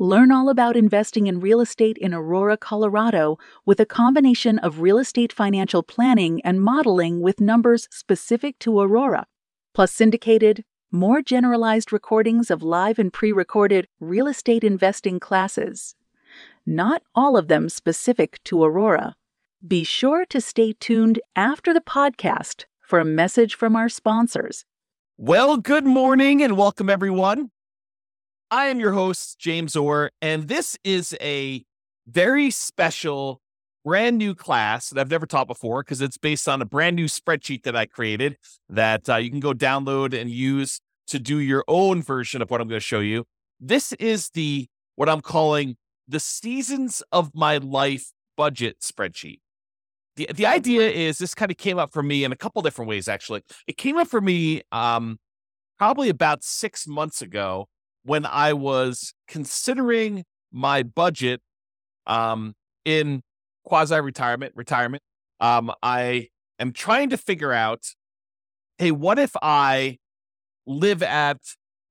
Learn all about investing in real estate in Aurora, Colorado, with a combination of real estate financial planning and modeling with numbers specific to Aurora, plus syndicated, more generalized recordings of live and pre recorded real estate investing classes. Not all of them specific to Aurora. Be sure to stay tuned after the podcast for a message from our sponsors. Well, good morning and welcome, everyone. I am your host, James Orr, and this is a very special, brand new class that I've never taught before because it's based on a brand new spreadsheet that I created that uh, you can go download and use to do your own version of what I'm going to show you. This is the what I'm calling the seasons of my life budget spreadsheet. The, the idea is this kind of came up for me in a couple different ways, actually. It came up for me um, probably about six months ago when I was considering my budget um, in quasi retirement, retirement. Um, I am trying to figure out, hey, what if I live at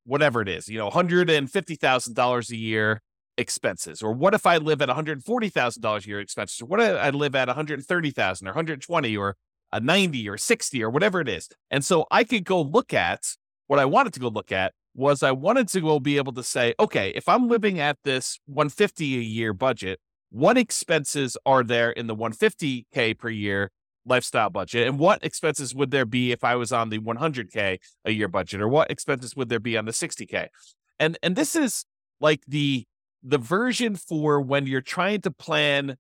whatever it is, you know, $150,000 a year expenses? Or what if I live at $140,000 a year expenses? Or what if I live at 130,000 or 120 or a 90 or 60 or whatever it is? And so I could go look at what I wanted to go look at was I wanted to go be able to say, okay, if I'm living at this 150 a year budget, what expenses are there in the 150k per year lifestyle budget and what expenses would there be if I was on the 100k a year budget or what expenses would there be on the 60k? And and this is like the the version for when you're trying to plan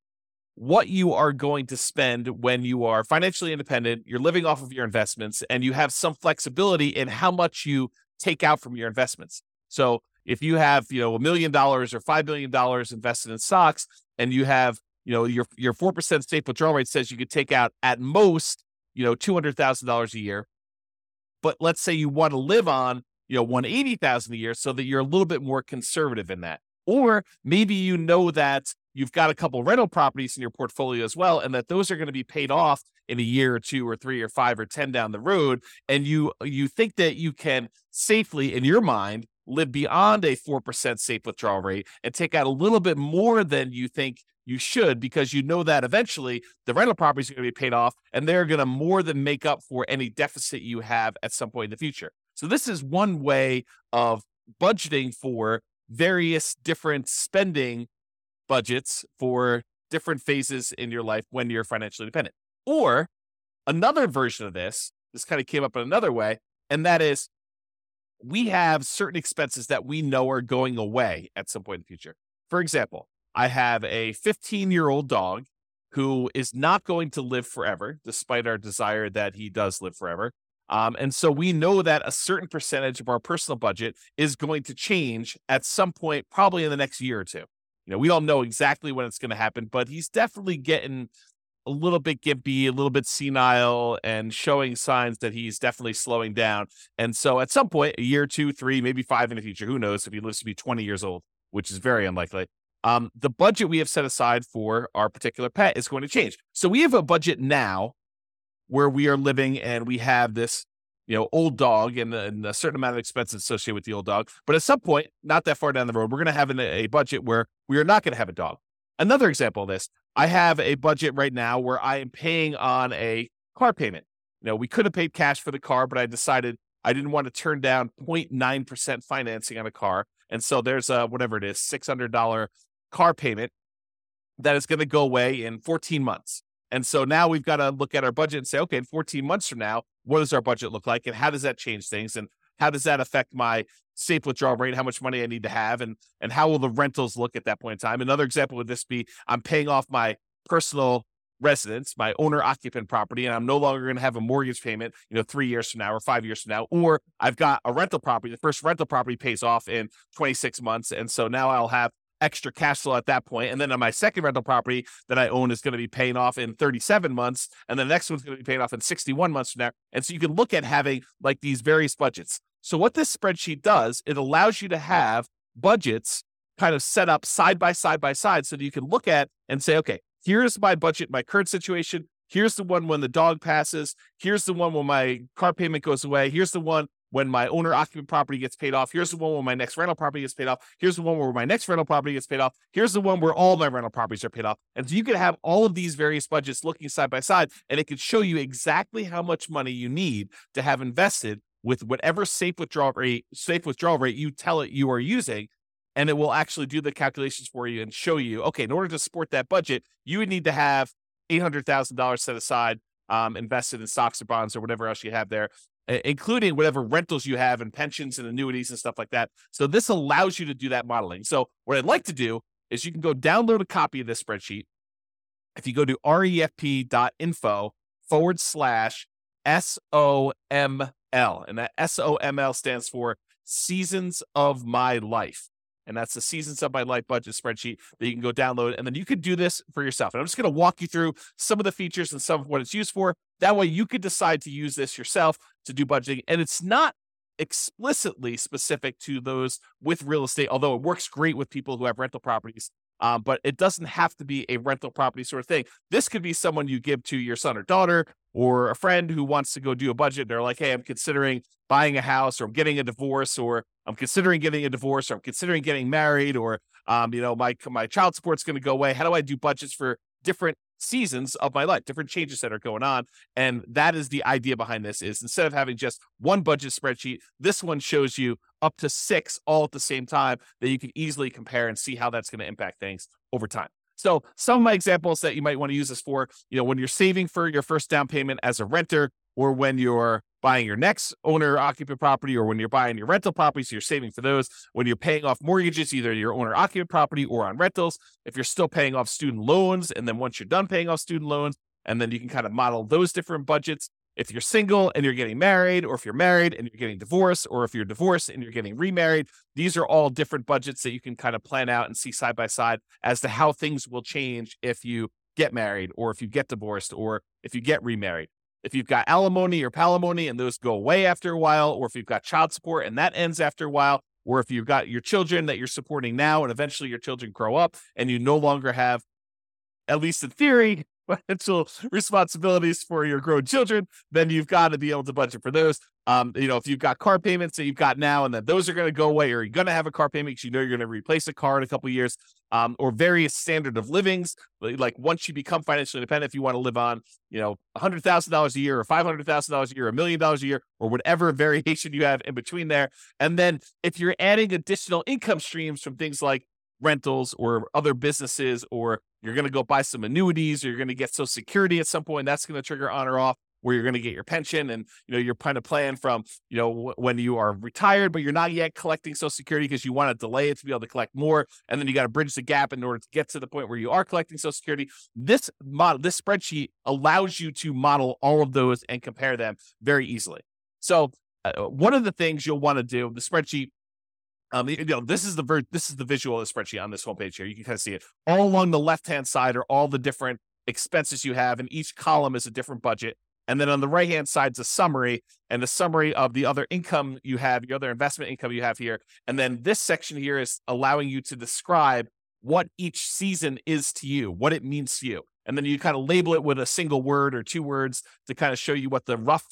what you are going to spend when you are financially independent, you're living off of your investments, and you have some flexibility in how much you take out from your investments. So if you have, you know, a million dollars or five million dollars invested in stocks and you have, you know, your your four percent safe withdrawal rate says you could take out at most, you know, two hundred thousand dollars a year. But let's say you want to live on, you know, one eighty thousand a year so that you're a little bit more conservative in that. Or maybe you know that you've got a couple rental properties in your portfolio as well, and that those are going to be paid off in a year or two or three or five or 10 down the road. And you, you think that you can safely, in your mind, live beyond a 4% safe withdrawal rate and take out a little bit more than you think you should because you know that eventually the rental properties are going to be paid off and they're going to more than make up for any deficit you have at some point in the future. So this is one way of budgeting for various different spending budgets for different phases in your life when you're financially independent. Or another version of this, this kind of came up in another way, and that is we have certain expenses that we know are going away at some point in the future. For example, I have a 15 year old dog who is not going to live forever, despite our desire that he does live forever. Um, and so we know that a certain percentage of our personal budget is going to change at some point, probably in the next year or two. You know, we don't know exactly when it's going to happen, but he's definitely getting a little bit gimpy, a little bit senile, and showing signs that he's definitely slowing down. And so at some point, a year, two, three, maybe five in the future, who knows if he lives to be 20 years old, which is very unlikely. Um, the budget we have set aside for our particular pet is going to change. So we have a budget now where we are living and we have this you know, old dog and, and, a certain amount of expenses associated with the old dog. But at some point, not that far down the road, we're going to have an, a budget where we are not going to have a dog. Another example of this, I have a budget right now where I am paying on a car payment. You know, we could have paid cash for the car, but I decided I didn't want to turn down 0.9% financing on a car. And so there's a, whatever it is, $600 car payment that is going to go away in 14 months. And so now we've got to look at our budget and say, okay, in 14 months from now, what does our budget look like? And how does that change things? And how does that affect my safe withdrawal rate, how much money I need to have, and and how will the rentals look at that point in time? Another example would this be I'm paying off my personal residence, my owner occupant property, and I'm no longer going to have a mortgage payment, you know, three years from now or five years from now. Or I've got a rental property. The first rental property pays off in 26 months. And so now I'll have extra cash flow at that point. And then on my second rental property that I own is going to be paying off in 37 months. And the next one's going to be paying off in 61 months from now. And so you can look at having like these various budgets. So what this spreadsheet does, it allows you to have budgets kind of set up side by side by side so that you can look at and say, okay, here's my budget, my current situation. Here's the one when the dog passes. Here's the one when my car payment goes away. Here's the one when my owner occupant property gets paid off. Here's the one where my next rental property gets paid off. Here's the one where my next rental property gets paid off. Here's the one where all my rental properties are paid off. And so you can have all of these various budgets looking side by side, and it can show you exactly how much money you need to have invested with whatever safe withdrawal rate, safe withdrawal rate you tell it you are using. And it will actually do the calculations for you and show you, okay, in order to support that budget, you would need to have $800,000 set aside um, invested in stocks or bonds or whatever else you have there including whatever rentals you have and pensions and annuities and stuff like that. So this allows you to do that modeling. So what I'd like to do is you can go download a copy of this spreadsheet. If you go to refp.info forward slash SOML, and that SOML stands for Seasons of My Life. And that's the Seasons of My Life budget spreadsheet that you can go download. And then you could do this for yourself. And I'm just going to walk you through some of the features and some of what it's used for. That way you could decide to use this yourself to do budgeting. And it's not explicitly specific to those with real estate, although it works great with people who have rental properties. Um, but it doesn't have to be a rental property sort of thing. This could be someone you give to your son or daughter or a friend who wants to go do a budget. They're like, hey, I'm considering buying a house or I'm getting a divorce or I'm considering getting a divorce or I'm considering getting married or um, you know, my my child support's going to go away. How do I do budgets for different seasons of my life, different changes that are going on. And that is the idea behind this is instead of having just one budget spreadsheet, this one shows you up to six all at the same time that you can easily compare and see how that's going to impact things over time. So some of my examples that you might want to use this for, you know, when you're saving for your first down payment as a renter, or when you're buying your next owner occupant property, or when you're buying your rental property, so you're saving for those. When you're paying off mortgages, either your owner occupant property or on rentals, if you're still paying off student loans, and then once you're done paying off student loans, and then you can kind of model those different budgets. If you're single and you're getting married, or if you're married and you're getting divorced, or if you're divorced and you're getting remarried, these are all different budgets that you can kind of plan out and see side by side as to how things will change if you get married, or if you get divorced, or if you get remarried. If you've got alimony or palimony and those go away after a while, or if you've got child support and that ends after a while, or if you've got your children that you're supporting now and eventually your children grow up and you no longer have, at least in theory, financial responsibilities for your grown children, then you've got to be able to budget for those. Um, you know, if you've got car payments that you've got now and that those are going to go away, or you're going to have a car payment because you know you're going to replace a car in a couple years, um, or various standard of livings, like once you become financially independent, if you want to live on, you know, hundred thousand dollars a year, or five hundred thousand dollars a year, a million dollars a year, or whatever variation you have in between there, and then if you're adding additional income streams from things like rentals or other businesses, or you're going to go buy some annuities, or you're going to get Social Security at some point, that's going to trigger on or off where you're going to get your pension and you know you're kind of plan from you know when you are retired but you're not yet collecting social security because you want to delay it to be able to collect more and then you got to bridge the gap in order to get to the point where you are collecting social security. This model this spreadsheet allows you to model all of those and compare them very easily. So uh, one of the things you'll want to do the spreadsheet um, you know, this is the ver- this is the visual of the spreadsheet on this homepage here. You can kind of see it all along the left hand side are all the different expenses you have, and each column is a different budget. And then on the right hand side is a summary and the summary of the other income you have, your other investment income you have here. And then this section here is allowing you to describe what each season is to you, what it means to you. And then you kind of label it with a single word or two words to kind of show you what the rough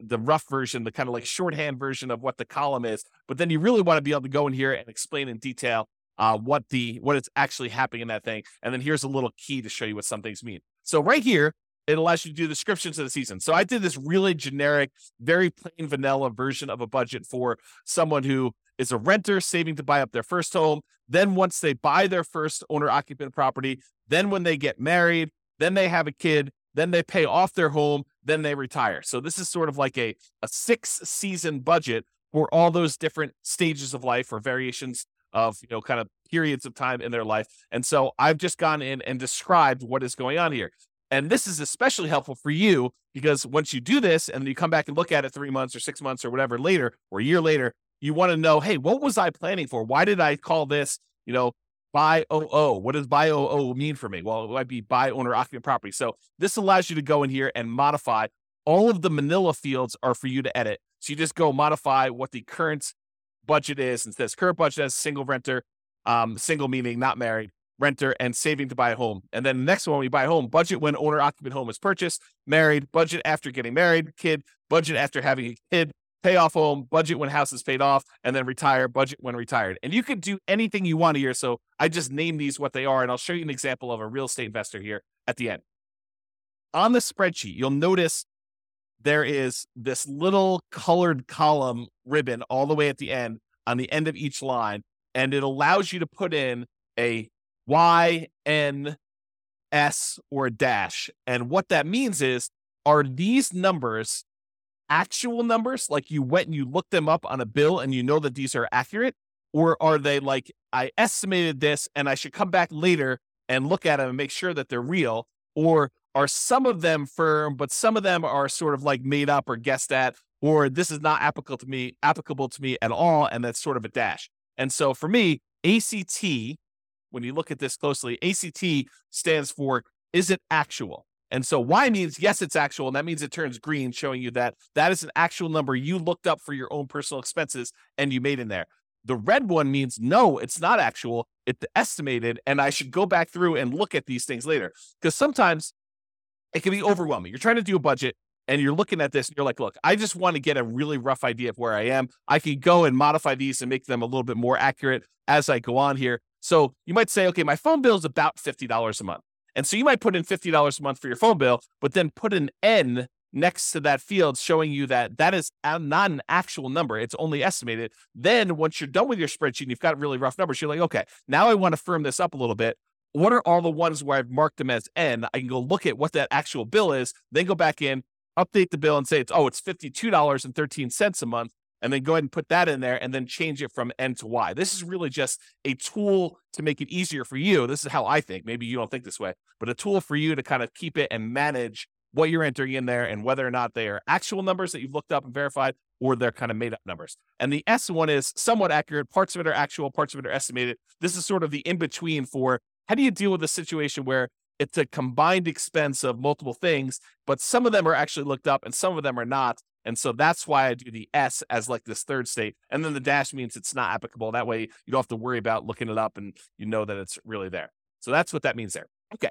the rough version, the kind of like shorthand version of what the column is. But then you really want to be able to go in here and explain in detail uh, what the what is actually happening in that thing. And then here's a little key to show you what some things mean. So right here, it allows you to do descriptions of the season. So I did this really generic, very plain vanilla version of a budget for someone who is a renter saving to buy up their first home. Then once they buy their first owner occupant property, then when they get married, then they have a kid, then they pay off their home, then they retire. So this is sort of like a, a six season budget for all those different stages of life or variations of, you know, kind of periods of time in their life. And so I've just gone in and described what is going on here. And this is especially helpful for you because once you do this and you come back and look at it three months or six months or whatever later or a year later, you want to know, hey, what was I planning for? Why did I call this, you know, buy OO. What does buy OO mean for me? Well, it might be buy owner occupant property. So this allows you to go in here and modify. All of the manila fields are for you to edit. So you just go modify what the current budget is. And says current budget as single renter, um, single meaning not married, renter, and saving to buy a home. And then the next one, we buy a home, budget when owner occupant home is purchased, married, budget after getting married, kid, budget after having a kid, pay off home, budget when house is paid off, and then retire, budget when retired. And you can do anything you want here. So I just name these what they are, and I'll show you an example of a real estate investor here at the end. On the spreadsheet, you'll notice there is this little colored column ribbon all the way at the end on the end of each line, and it allows you to put in a Y, N, S, or a dash. And what that means is, are these numbers actual numbers? Like you went and you looked them up on a bill and you know that these are accurate? Or are they like, I estimated this and I should come back later and look at them and make sure that they're real? Or are some of them firm, but some of them are sort of like made up or guessed at, or this is not applicable to me, applicable to me at all, and that's sort of a dash. And so for me, ACT, when you look at this closely, ACT stands for is it actual? And so Y means yes, it's actual, and that means it turns green, showing you that that is an actual number you looked up for your own personal expenses and you made in there. The red one means no, it's not actual, it's estimated, and I should go back through and look at these things later. Because sometimes it can be overwhelming. You're trying to do a budget and you're looking at this and you're like, look, I just want to get a really rough idea of where I am. I can go and modify these and make them a little bit more accurate as I go on here. So you might say, okay, my phone bill is about $50 a month. And so you might put in $50 a month for your phone bill, but then put an N next to that field showing you that that is not an actual number. It's only estimated. Then once you're done with your spreadsheet and you've got really rough numbers, you're like, okay, now I want to firm this up a little bit. What are all the ones where I've marked them as N? I can go look at what that actual bill is, then go back in, update the bill and say it's, oh, it's $52.13 a month and then go ahead and put that in there and then change it from N to Y. This is really just a tool to make it easier for you. This is how I think. Maybe you don't think this way, but a tool for you to kind of keep it and manage what you're entering in there and whether or not they are actual numbers that you've looked up and verified or they're kind of made up numbers. And the S one is somewhat accurate. Parts of it are actual, parts of it are estimated. This is sort of the in between for how do you deal with a situation where it's a combined expense of multiple things, but some of them are actually looked up and some of them are not. And so that's why I do the S as like this third state. And then the dash means it's not applicable. That way you don't have to worry about looking it up and you know that it's really there. So that's what that means there. Okay.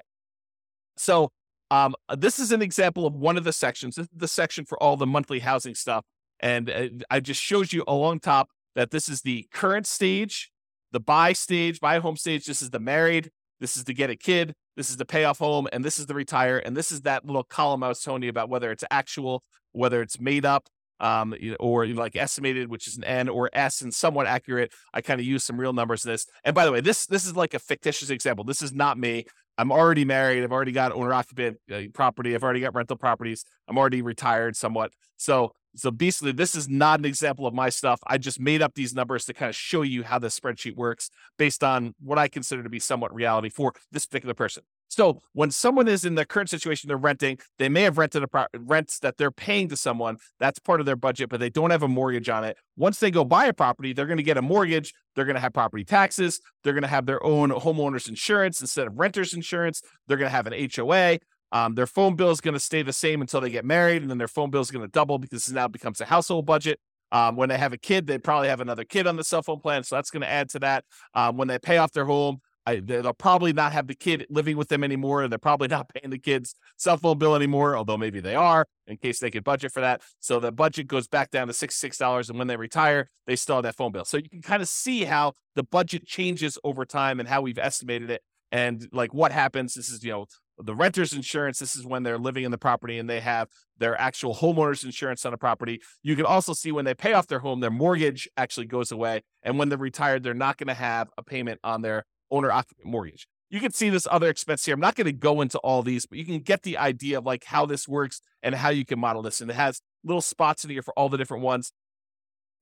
So um, this is an example of one of the sections. This is the section for all the monthly housing stuff. And uh, I just showed you along top that this is the current stage, the buy stage, buy home stage. This is the married. This is to get a kid. This is the pay off home. And this is the retire. And this is that little column I was telling you about whether it's actual whether it's made up um, or like estimated, which is an N, or S and somewhat accurate. I kind of use some real numbers in this. And by the way, this this is like a fictitious example. This is not me. I'm already married. I've already got owner occupant uh, property. I've already got rental properties. I'm already retired somewhat. So so basically, this is not an example of my stuff. I just made up these numbers to kind of show you how the spreadsheet works based on what I consider to be somewhat reality for this particular person. So when someone is in the current situation, they're renting, they may have rented a pro- that they're paying to someone. That's part of their budget, but they don't have a mortgage on it. Once they go buy a property, they're going to get a mortgage. They're going to have property taxes. They're going to have their own homeowners insurance instead of renters insurance. They're going to have an HOA. Um, their phone bill is going to stay the same until they get married, and then their phone bill is going to double because it now becomes a household budget. Um, when they have a kid, they probably have another kid on the cell phone plan, so that's going to add to that. Um, when they pay off their home, I, they'll probably not have the kid living with them anymore. And they're probably not paying the kids cell phone bill anymore, although maybe they are in case they could budget for that. So the budget goes back down to $66. And when they retire, they still have that phone bill. So you can kind of see how the budget changes over time and how we've estimated it. And like what happens, this is, you know, the renter's insurance. This is when they're living in the property and they have their actual homeowner's insurance on a property. You can also see when they pay off their home, their mortgage actually goes away. And when they're retired, they're not going to have a payment on their owner occupant mortgage. You can see this other expense here. I'm not going to go into all these, but you can get the idea of like how this works and how you can model this. And it has little spots in here for all the different ones.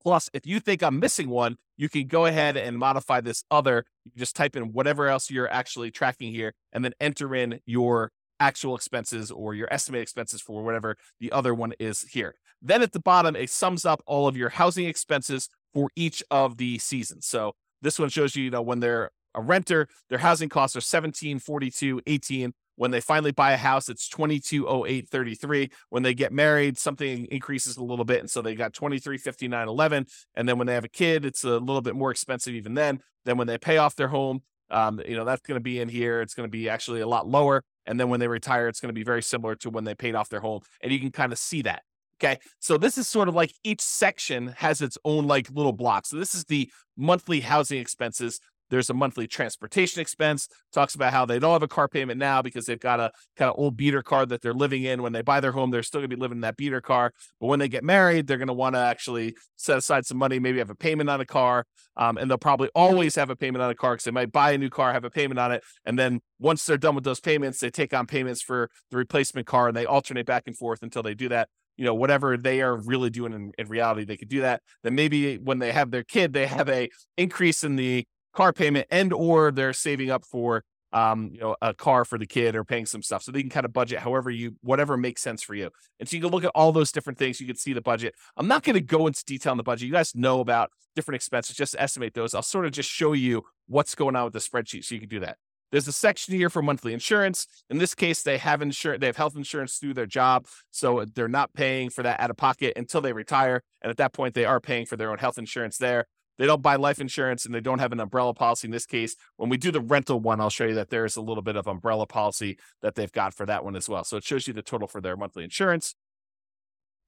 Plus, if you think I'm missing one, you can go ahead and modify this other. You can just type in whatever else you're actually tracking here and then enter in your actual expenses or your estimated expenses for whatever the other one is here. Then at the bottom, it sums up all of your housing expenses for each of the seasons. So this one shows you, you know, when they're a renter, their housing costs are 17, 42, 18. When they finally buy a house, it's 220833. When they get married, something increases a little bit. And so they got 235911. And then when they have a kid, it's a little bit more expensive even then. Then when they pay off their home, um, you know, that's going to be in here. It's going to be actually a lot lower. And then when they retire, it's going to be very similar to when they paid off their home. And you can kind of see that. Okay. So this is sort of like each section has its own like little block. So this is the monthly housing expenses. There's a monthly transportation expense. Talks about how they don't have a car payment now because they've got a kind of old beater car that they're living in. When they buy their home, they're still going to be living in that beater car. But when they get married, they're going to want to actually set aside some money, maybe have a payment on a car. Um, and they'll probably always have a payment on a car because they might buy a new car, have a payment on it. And then once they're done with those payments, they take on payments for the replacement car and they alternate back and forth until they do that you know whatever they are really doing in, in, reality they could do that then maybe when they have their kid they have a increase in the car payment and or they're saving up for um, you know, a car for the kid or paying some stuff. So they can kind of budget however you, whatever makes sense for you. And so you can look at all those different things. You can see the budget. I'm not going to go into detail on the budget. You guys know about different expenses. Just estimate those. I'll sort of just show you what's going on with the spreadsheet so you can do that. There's a section here for monthly insurance. In this case, they have insurance, they have health insurance through their job. So they're not paying for that out of pocket until they retire. And at that point, they are paying for their own health insurance there. They don't buy life insurance and they don't have an umbrella policy in this case. When we do the rental one, I'll show you that there's a little bit of umbrella policy that they've got for that one as well. So it shows you the total for their monthly insurance.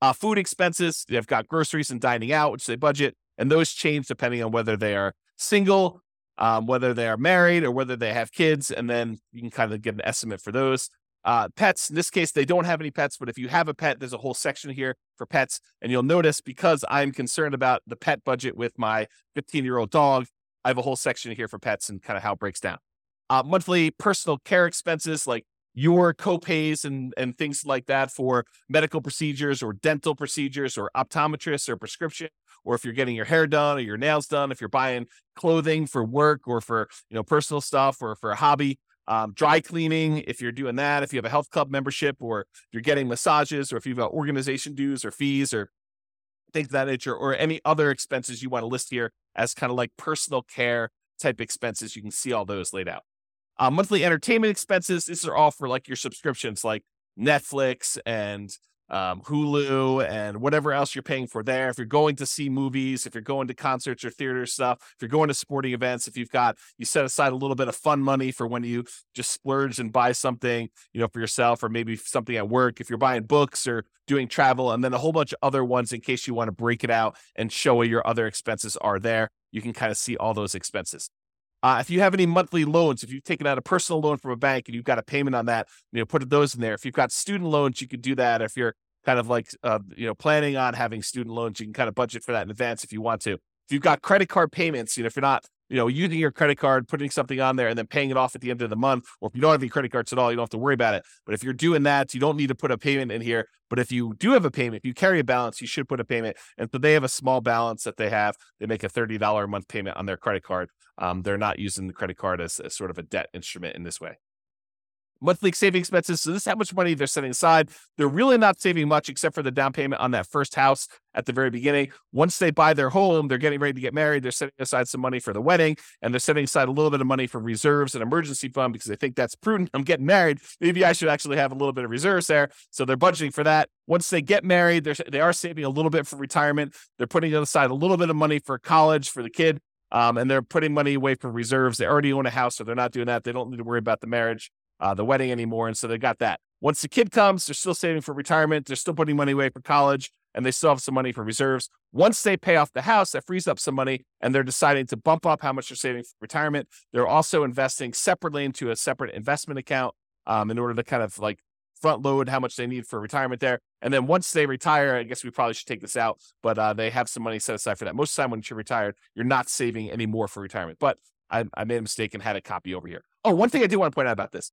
Uh, food expenses, they've got groceries and dining out, which they budget, and those change depending on whether they are single, um, whether they are married, or whether they have kids. And then you can kind of get an estimate for those. Uh, pets, in this case, they don't have any pets, but if you have a pet, there's a whole section here for pets. And you'll notice because I'm concerned about the pet budget with my 15 year old dog, I have a whole section here for pets and kind of how it breaks down. Uh, monthly personal care expenses like your copays and, and things like that for medical procedures or dental procedures or optometrists or prescription or if you're getting your hair done or your nails done if you're buying clothing for work or for you know personal stuff or for a hobby um, dry cleaning, if you're doing that, if you have a health club membership or you're getting massages or if you've got organization dues or fees or things of that nature, or any other expenses you want to list here as kind of like personal care type expenses, you can see all those laid out. Uh, monthly entertainment expenses, these are all for like your subscriptions like Netflix and um, Hulu and whatever else you're paying for there. If you're going to see movies, if you're going to concerts or theater stuff, if you're going to sporting events, if you've got, you set aside a little bit of fun money for when you just splurge and buy something, you know, for yourself or maybe something at work, if you're buying books or doing travel, and then a whole bunch of other ones in case you want to break it out and show where your other expenses are there. You can kind of see all those expenses. Uh, if you have any monthly loans, if you've taken out a personal loan from a bank and you've got a payment on that, you know, put those in there. If you've got student loans, you could do that. If you're kind of like, uh, you know, planning on having student loans, you can kind of budget for that in advance if you want to. If you've got credit card payments, you know, if you're not, you know, using your credit card, putting something on there and then paying it off at the end of the month, or if you don't have any credit cards at all, you don't have to worry about it. But if you're doing that, you don't need to put a payment in here. But if you do have a payment, if you carry a balance, you should put a payment. And so they have a small balance that they have. They make a $30 a month payment on their credit card um, they're not using the credit card as, as sort of a debt instrument in this way monthly saving expenses. So this is how much money they're setting aside. They're really not saving much except for the down payment on that first house at the very beginning. Once they buy their home, they're getting ready to get married. They're setting aside some money for the wedding and they're setting aside a little bit of money for reserves and emergency fund because they think that's prudent. I'm getting married. Maybe I should actually have a little bit of reserves there. So they're budgeting for that. Once they get married, they're, they are saving a little bit for retirement. They're putting aside a little bit of money for college for the kid um, and they're putting money away for reserves. They already own a house, so they're not doing that. They don't need to worry about the marriage, uh, the wedding anymore. And so they got that. Once the kid comes, they're still saving for retirement. They're still putting money away for college, and they still have some money for reserves. Once they pay off the house, that frees up some money, and they're deciding to bump up how much they're saving for retirement. They're also investing separately into a separate investment account um, in order to kind of like front load how much they need for retirement there. And then once they retire, I guess we probably should take this out, but uh, they have some money set aside for that. Most of the time when you're retired, you're not saving any more for retirement. But I, I made a mistake and had a copy over here. Oh, one thing I do want to point out about this.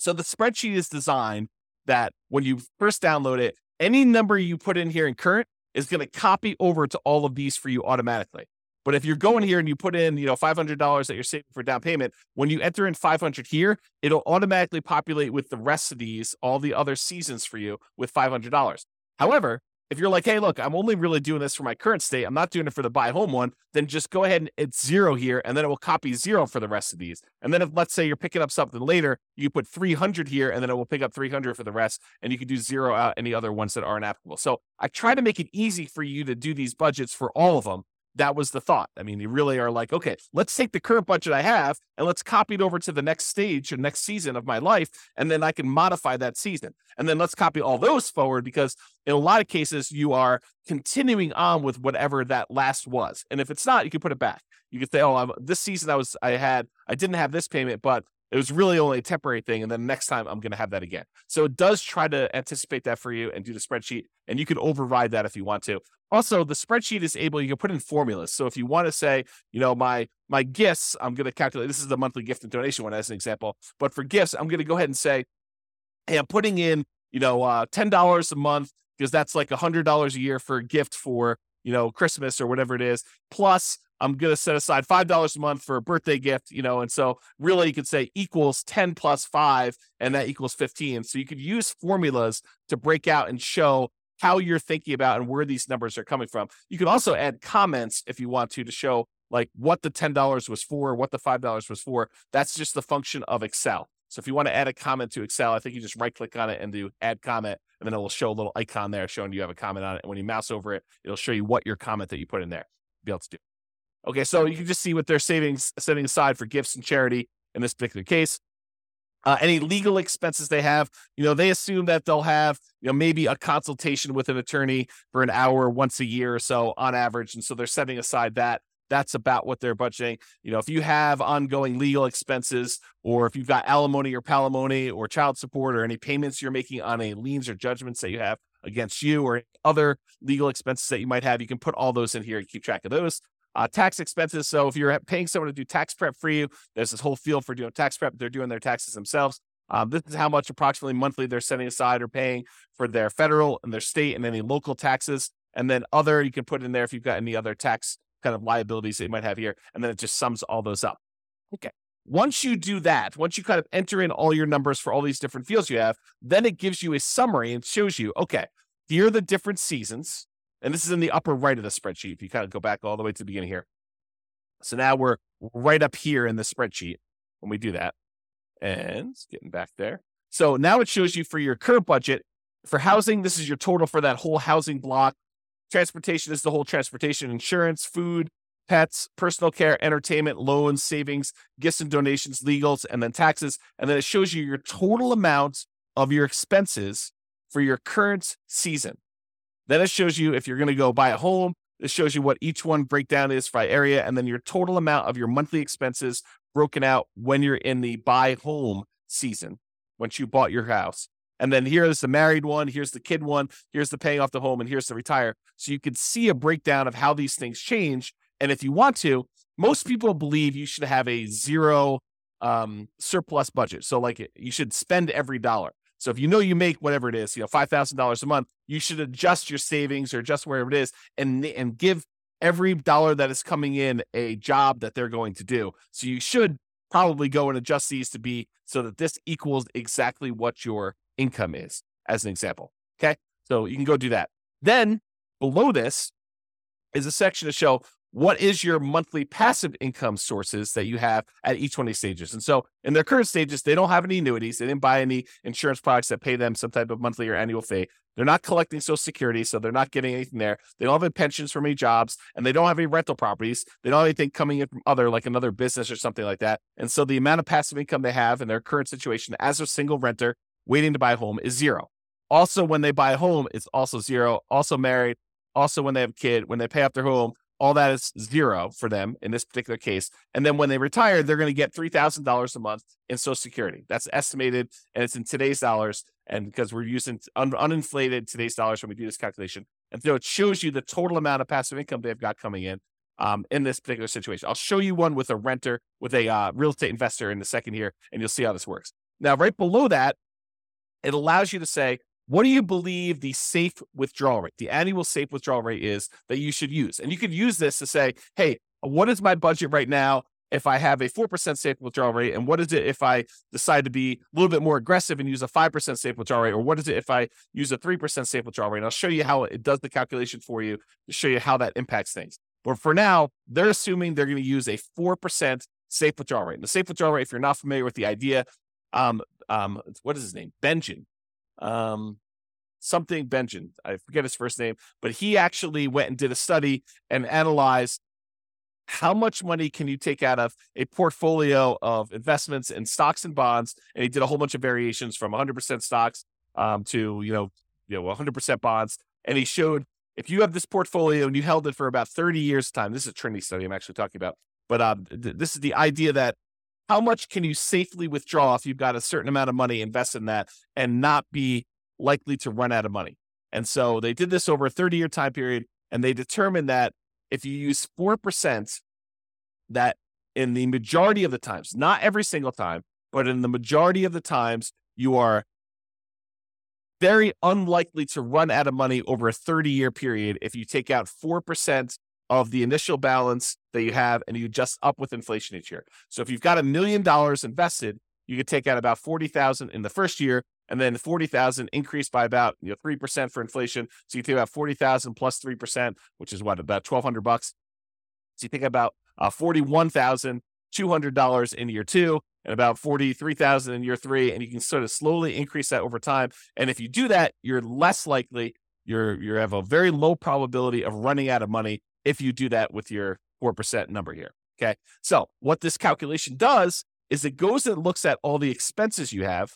So the spreadsheet is designed that when you first download it, any number you put in here in current is going to copy over to all of these for you automatically. But if you're going mm-hmm. here and you put in, you know, $500 that you're saving for down payment, when you enter in 500 here, it'll automatically populate with the rest of these, all the other seasons for you with $500. However, If you're like, hey, look, I'm only really doing this for my current state, I'm not doing it for the buy home one, then just go ahead and it's zero here, and then it will copy zero for the rest of these. And then if let's say you're picking up something later, you put 300 here, and then it will pick up 300 for the rest, and you can do zero out any other ones that aren't applicable. So I try to make it easy for you to do these budgets for all of them that was the thought. I mean, you really are like, okay, let's take the current budget I have and let's copy it over to the next stage or next season of my life. And then I can modify that season. And then let's copy all those forward because in a lot of cases, you are continuing on with whatever that last was. And if it's not, you can put it back. You can say, oh, I'm, this season I was, I had, I didn't have this payment, but it was really only a temporary thing. And then next time I'm going to have that again. So it does try to anticipate that for you and do the spreadsheet. And you can override that if you want to. Also, the spreadsheet is able, you can put in formulas. So if you want to say, you know, my my gifts, I'm going to calculate, this is the monthly gift and donation one as an example. But for gifts, I'm going to go ahead and say, hey, I'm putting in, you know, uh, $10 a month because that's like $100 a year for a gift for, you know, Christmas or whatever it is. Plus I'm going to set aside $5 a month for a birthday gift, you know, and so really you could say equals 10 plus 5 and that equals 15. So you could use formulas to break out and show how you're thinking about and where these numbers are coming from. You can also add comments if you want to to show like what the $10 was for, what the $5 was for. That's just the function of Excel. So if you want to add a comment to Excel, I think you just right click on it and do add comment, and then it will show a little icon there showing you have a comment on it. And when you mouse over it, it'll show you what your comment that you put in there. Be able to do. Okay, so you can just see what they're saving, setting aside for gifts and charity in this particular case. Uh, any legal expenses they have, you know, they assume that they'll have, you know, maybe a consultation with an attorney for an hour once a year or so on average, and so they're setting aside that. That's about what they're budgeting. You know, if you have ongoing legal expenses, or if you've got alimony or palimony or child support, or any payments you're making on any liens or judgments that you have against you, or other legal expenses that you might have, you can put all those in here and keep track of those. Uh, tax expenses. So if you're paying someone to do tax prep for you, there's this whole field for doing tax prep. They're doing their taxes themselves. Um, this is how much approximately monthly they're setting aside or paying for their federal and their state and any local taxes. And then other, you can put in there if you've got any other tax kind of liabilities that you might have here. And then it just sums all those up. Okay. Once you do that, once you kind of enter in all your numbers for all these different fields you have, then it gives you a summary and shows you, okay, here are the different seasons. And this is in the upper right of the spreadsheet. If you kind of go back all the way to the beginning here. So now we're right up here in the spreadsheet when we do that. And getting back there. So now it shows you for your current budget for housing, this is your total for that whole housing block. Transportation is the whole transportation, insurance, food, pets, personal care, entertainment, loans, savings, gifts and donations, legals, and then taxes. And then it shows you your total amount of your expenses for your current season. Then it shows you if you're going to go buy a home, it shows you what each one breakdown is by area, and then your total amount of your monthly expenses broken out when you're in the buy home season, once you bought your house. And then here's the married one, here's the kid one, here's the paying off the home, and here's the retire. So you can see a breakdown of how these things change. And if you want to, most people believe you should have a zero um, surplus budget. So like you should spend every dollar. So if you know you make whatever it is, you know, five thousand dollars a month, you should adjust your savings or adjust wherever it is, and and give every dollar that is coming in a job that they're going to do. So you should probably go and adjust these to be so that this equals exactly what your income is, as an example. Okay, so you can go do that. Then below this is a section to show what is your monthly passive income sources that you have at each one of these stages. And so in their current stages, they don't have any annuities. They didn't buy any insurance products that pay them some type of monthly or annual fee. They're not collecting social security, so they're not getting anything there. They don't have any pensions from any jobs, and they don't have any rental properties. They don't have anything coming in from other, like another business or something like that. And so the amount of passive income they have in their current situation as a single renter waiting to buy a home is zero. Also, when they buy a home, it's also zero. Also married. Also, when they have a kid, when they pay off their home, all that is zero for them in this particular case. And then when they retire, they're going to get $3,000 a month in Social Security. That's estimated and it's in today's dollars. And because we're using un- uninflated today's dollars when we do this calculation. And so it shows you the total amount of passive income they've got coming in um, in this particular situation. I'll show you one with a renter, with a uh, real estate investor in a second here, and you'll see how this works. Now, right below that, it allows you to say, what do you believe the safe withdrawal rate, the annual safe withdrawal rate is that you should use? And you could use this to say, hey, what is my budget right now? if I have a 4% safe withdrawal rate? And what is it if I decide to be a little bit more aggressive and use a 5% safe withdrawal rate? Or what is it if I use a 3% safe withdrawal rate? And I'll show you how it does the calculation for you to show you how that impacts things. But for now, they're assuming they're going to use a 4% safe withdrawal rate. And the safe withdrawal rate, if you're not familiar with the idea, um, um, what is his name? Benjamin. Um, something Benjamin. I forget his first name, but he actually went and did a study and analyzed how much money can you take out of a portfolio of investments in stocks and bonds and he did a whole bunch of variations from 100% stocks um, to you know you know 100% bonds and he showed if you have this portfolio and you held it for about 30 years time this is a trinity study i'm actually talking about but um, th- this is the idea that how much can you safely withdraw if you've got a certain amount of money invested in that and not be likely to run out of money? And so they did this over a 30 year time period and they determined that if you use 4%, that in the majority of the times, not every single time, but in the majority of the times, you are very unlikely to run out of money over a 30 year period if you take out 4% of the initial balance that you have and you adjust up with inflation each year. So if you've got a million dollars invested, you could take out about 40,000 in the first year and then 40,000 increased by about, you know, 3% for inflation. So you think about 40,000 plus 3%, which is what, about 1200 bucks. So you think about uh, $41,200 in year two and about 43,000 in year three. And you can sort of slowly increase that over time. And if you do that, you're less likely, you're, you have a very low probability of running out of money if you do that with your 4% number here. Okay. So what this calculation does is it goes and looks at all the expenses you have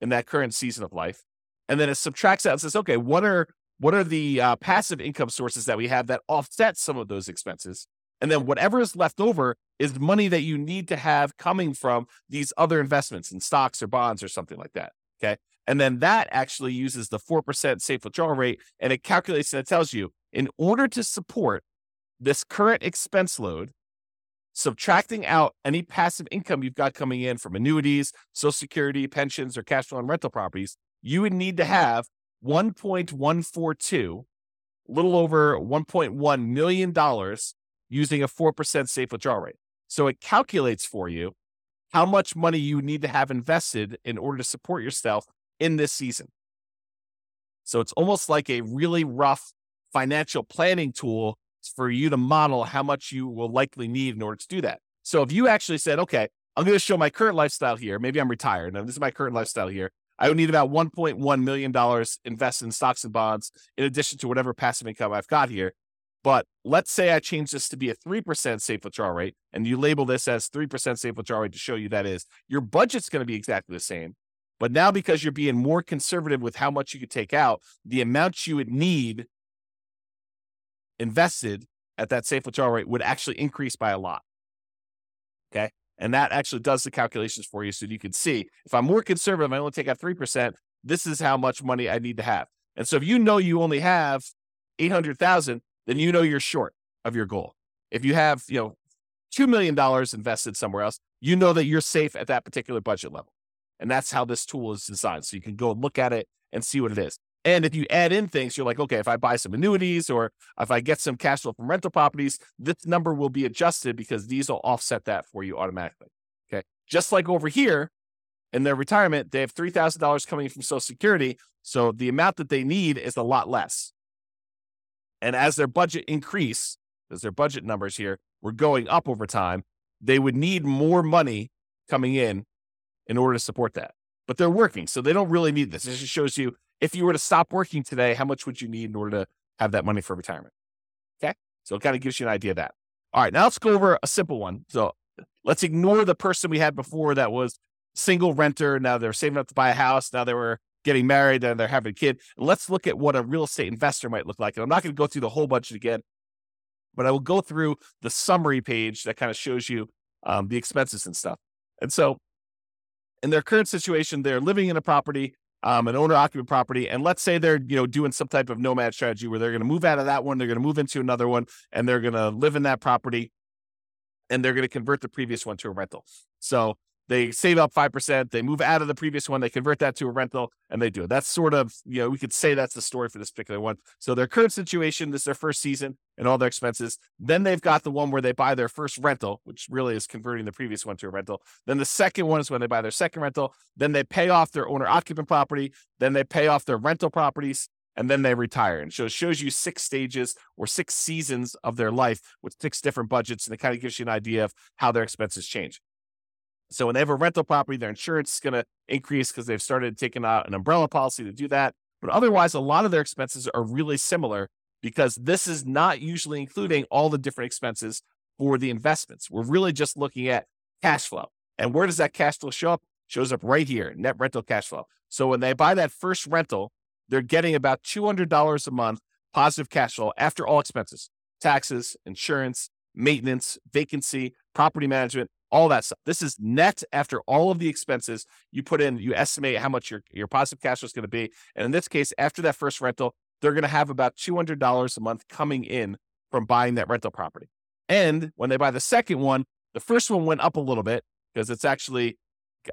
in that current season of life, and then it subtracts out and says, okay, what are what are the uh, passive income sources that we have that offset some of those expenses? And then whatever is left over is money that you need to have coming from these other investments in stocks or bonds or something like that. Okay. And then that actually uses the 4% safe withdrawal rate and it calculates and it tells you in order to support this current expense load, subtracting out any passive income you've got coming in from annuities, social security, pensions, or cash flow on rental properties, you would need to have 1.142, a little over $1.1 million using a 4% safe withdrawal rate. So it calculates for you how much money you need to have invested in order to support yourself in this season. So it's almost like a really rough financial planning tool for you to model how much you will likely need in order to do that. So if you actually said, okay, I'm going to show my current lifestyle here. Maybe I'm retired. Now, this is my current lifestyle here. I would need about $1.1 million invested in stocks and bonds in addition to whatever passive income I've got here. But let's say I change this to be a 3% safe withdrawal rate and you label this as 3% safe withdrawal rate to show you that is. Your budget's going to be exactly the same. But now because you're being more conservative with how much you could take out, the amount you would need invested at that safe withdrawal rate would actually increase by a lot. Okay. And that actually does the calculations for you. So you can see if I'm more conservative, I only take out 3%, this is how much money I need to have. And so if you know you only have 800,000, then you know you're short of your goal. If you have, you know, $2 million invested somewhere else, you know that you're safe at that particular budget level. And that's how this tool is designed. So you can go look at it and see what it is. And if you add in things, you're like, okay, if I buy some annuities or if I get some cash flow from rental properties, this number will be adjusted because these will offset that for you automatically. Okay. Just like over here in their retirement, they have $3,000 coming from Social Security. So the amount that they need is a lot less. And as their budget increase, as their budget numbers here were going up over time, they would need more money coming in in order to support that. But they're working, so they don't really need this. It just shows you if you were to stop working today, how much would you need in order to have that money for retirement? Okay. So it kind of gives you an idea of that. All right. Now let's go over a simple one. So let's ignore the person we had before that was single renter. Now they're saving up to buy a house. Now they were getting married and they're having a kid. let's look at what a real estate investor might look like. And I'm not going to go through the whole budget again, but I will go through the summary page that kind of shows you um, the expenses and stuff. And so in their current situation, they're living in a property um, an owner occupant property, and let's say they're you know doing some type of nomad strategy where they're going to move out of that one, they're going to move into another one, and they're going to live in that property, and they're going to convert the previous one to a rental. So they save up 5%, they move out of the previous one, they convert that to a rental, and they do it. That's sort of, you know, we could say that's the story for this particular one. So their current situation, this is their first season and all their expenses. Then they've got the one where they buy their first rental, which really is converting the previous one to a rental. Then the second one is when they buy their second rental. Then they pay off their owner occupant property. Then they pay off their rental properties and then they retire. And so it shows you six stages or six seasons of their life with six different budgets. And it kind of gives you an idea of how their expenses change. So when they have a rental property, their insurance is going to increase because they've started taking out an umbrella policy to do that. But otherwise, a lot of their expenses are really similar because this is not usually including all the different expenses for the investments. We're really just looking at cash flow. And where does that cash flow show up? Shows up right here, net rental cash flow. So when they buy that first rental, they're getting about $200 a month positive cash flow after all expenses, taxes, insurance, maintenance, vacancy, property management, all that stuff. This is net after all of the expenses you put in. You estimate how much your, your positive cash flow is going to be. And in this case, after that first rental, they're going to have about $200 a month coming in from buying that rental property. And when they buy the second one, the first one went up a little bit because it's actually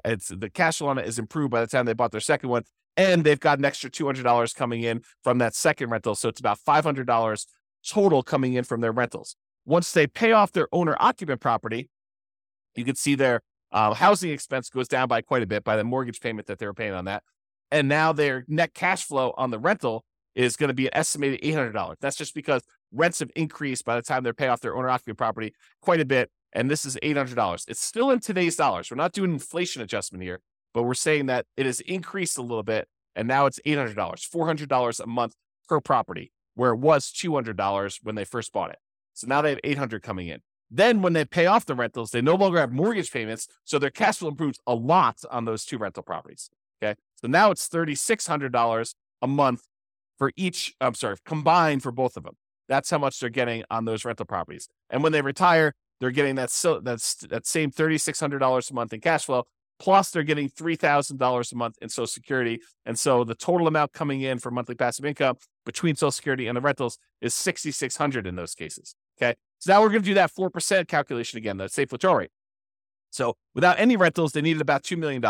it's the cash flow on it is improved by the time they bought their second one, and they've got an extra two hundred dollars coming in from that second rental, so it's about five hundred dollars total coming in from their rentals. Once they pay off their owner occupant property, you can see their uh, housing expense goes down by quite a bit by the mortgage payment that they were paying on that. And now their net cash flow on the rental is going to be an estimated $800. That's just because rents have increased by the time they pay off their owner occupant property quite a bit. And this is $800. It's still in today's dollars. We're not doing inflation adjustment here, but we're saying that it has increased a little bit. And now it's $800, $400 a month per property, where it was $200 when they first bought it. So now they have 800 coming in. Then when they pay off the rentals, they no longer have mortgage payments. So their cash flow improves a lot on those two rental properties. Okay. So now it's $3,600 a month for each. I'm sorry, combined for both of them. That's how much they're getting on those rental properties. And when they retire, they're getting that so that same $3,600 a month in cash flow. Plus, they're getting $3,000 a month in Social Security. And so the total amount coming in for monthly passive income between Social Security and the rentals is 6,600 in those cases. Okay. So now we're going to do that 4% calculation again, the safe withdrawal rate. So without any rentals, they needed about $2 million.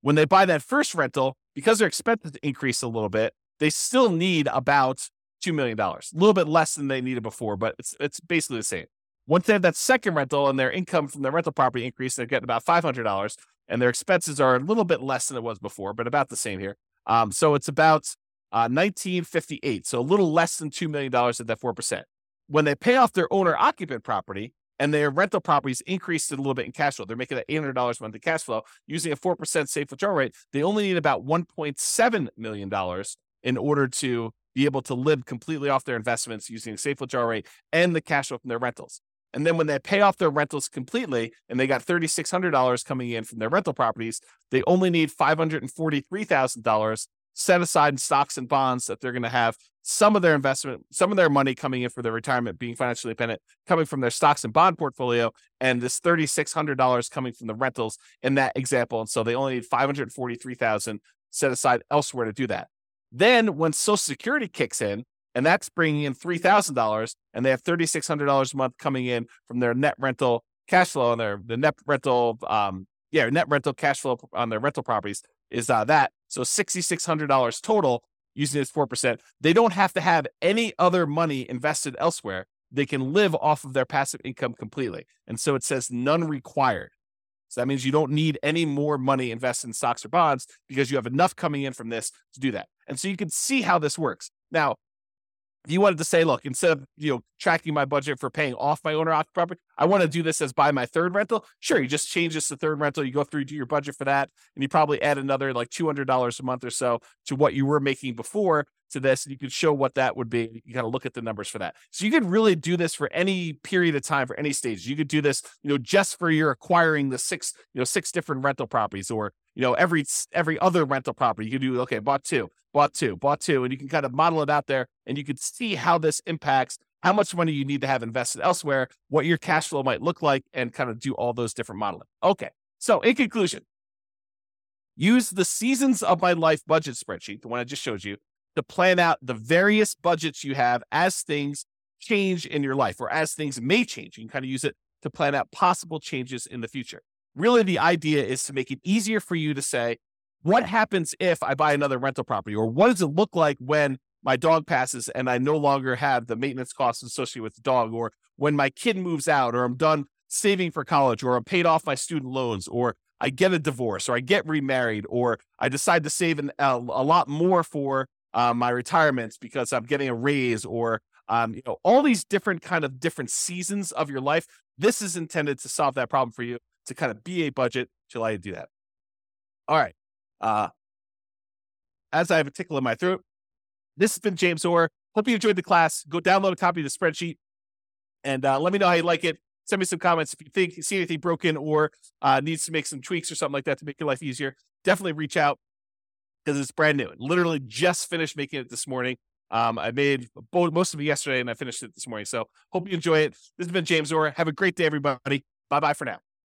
When they buy that first rental, because they're expected to increase a little bit, they still need about $2 million, a little bit less than they needed before, but it's, it's basically the same. Once they have that second rental and their income from their rental property increase, they're getting about $500 and their expenses are a little bit less than it was before, but about the same here. Um, so it's about uh, 1958, so a little less than $2 million at that 4% when they pay off their owner occupant property and their rental properties increased a little bit in cash flow, they're making that $800 a month in cash flow using a 4% safe withdrawal rate. They only need about $1.7 million in order to be able to live completely off their investments using a safe withdrawal rate and the cash flow from their rentals. And then when they pay off their rentals completely and they got $3,600 coming in from their rental properties, they only need $543,000 set aside in stocks and bonds that they're going to have some of their investment, some of their money coming in for their retirement, being financially independent, coming from their stocks and bond portfolio, and this thirty six hundred dollars coming from the rentals in that example. And so they only need five hundred forty three thousand set aside elsewhere to do that. Then when Social Security kicks in, and that's bringing in three thousand dollars, and they have thirty six hundred dollars a month coming in from their net rental cash flow on their the net rental, um, yeah, net rental cash flow on their rental properties is uh, that. So sixty six hundred dollars total using this 4%, they don't have to have any other money invested elsewhere. They can live off of their passive income completely. And so it says none required. So that means you don't need any more money invested in stocks or bonds because you have enough coming in from this to do that. And so you can see how this works. Now, you wanted to say, look, instead of you know tracking my budget for paying off my owner occupied property, I want to do this as buy my third rental. Sure, you just change this to third rental. You go through do your budget for that, and you probably add another like two hundred dollars a month or so to what you were making before to this, and you can show what that would be. You got to look at the numbers for that. So you could really do this for any period of time for any stage. You could do this, you know, just for your acquiring the six, you know, six different rental properties, or you know, every every other rental property. You could do okay, bought two bought two, bought two, and you can kind of model it out there and you can see how this impacts how much money you need to have invested elsewhere, what your cash flow might look like, and kind of do all those different modeling. Okay. So, in conclusion, use the seasons of my life budget spreadsheet, the one I just showed you, to plan out the various budgets you have as things change in your life or as things may change. You can kind of use it to plan out possible changes in the future. Really the idea is to make it easier for you to say, what happens if I buy another rental property? Or what does it look like when my dog passes and I no longer have the maintenance costs associated with the dog? Or when my kid moves out, or I'm done saving for college, or I'm paid off my student loans, or I get a divorce, or I get remarried, or I decide to save an, a, a lot more for uh, my retirements because I'm getting a raise, or um, you know, all these different kind of different seasons of your life. This is intended to solve that problem for you to kind of be a budget to allow you to do that. All right. Uh, as I have a tickle in my throat, this has been James Orr. Hope you enjoyed the class. Go download a copy of the spreadsheet and uh, let me know how you like it. Send me some comments if you think you see anything broken or uh, needs to make some tweaks or something like that to make your life easier. Definitely reach out because it's brand new. Literally just finished making it this morning. Um, I made most of it yesterday and I finished it this morning. So hope you enjoy it. This has been James Orr. Have a great day, everybody. Bye bye for now.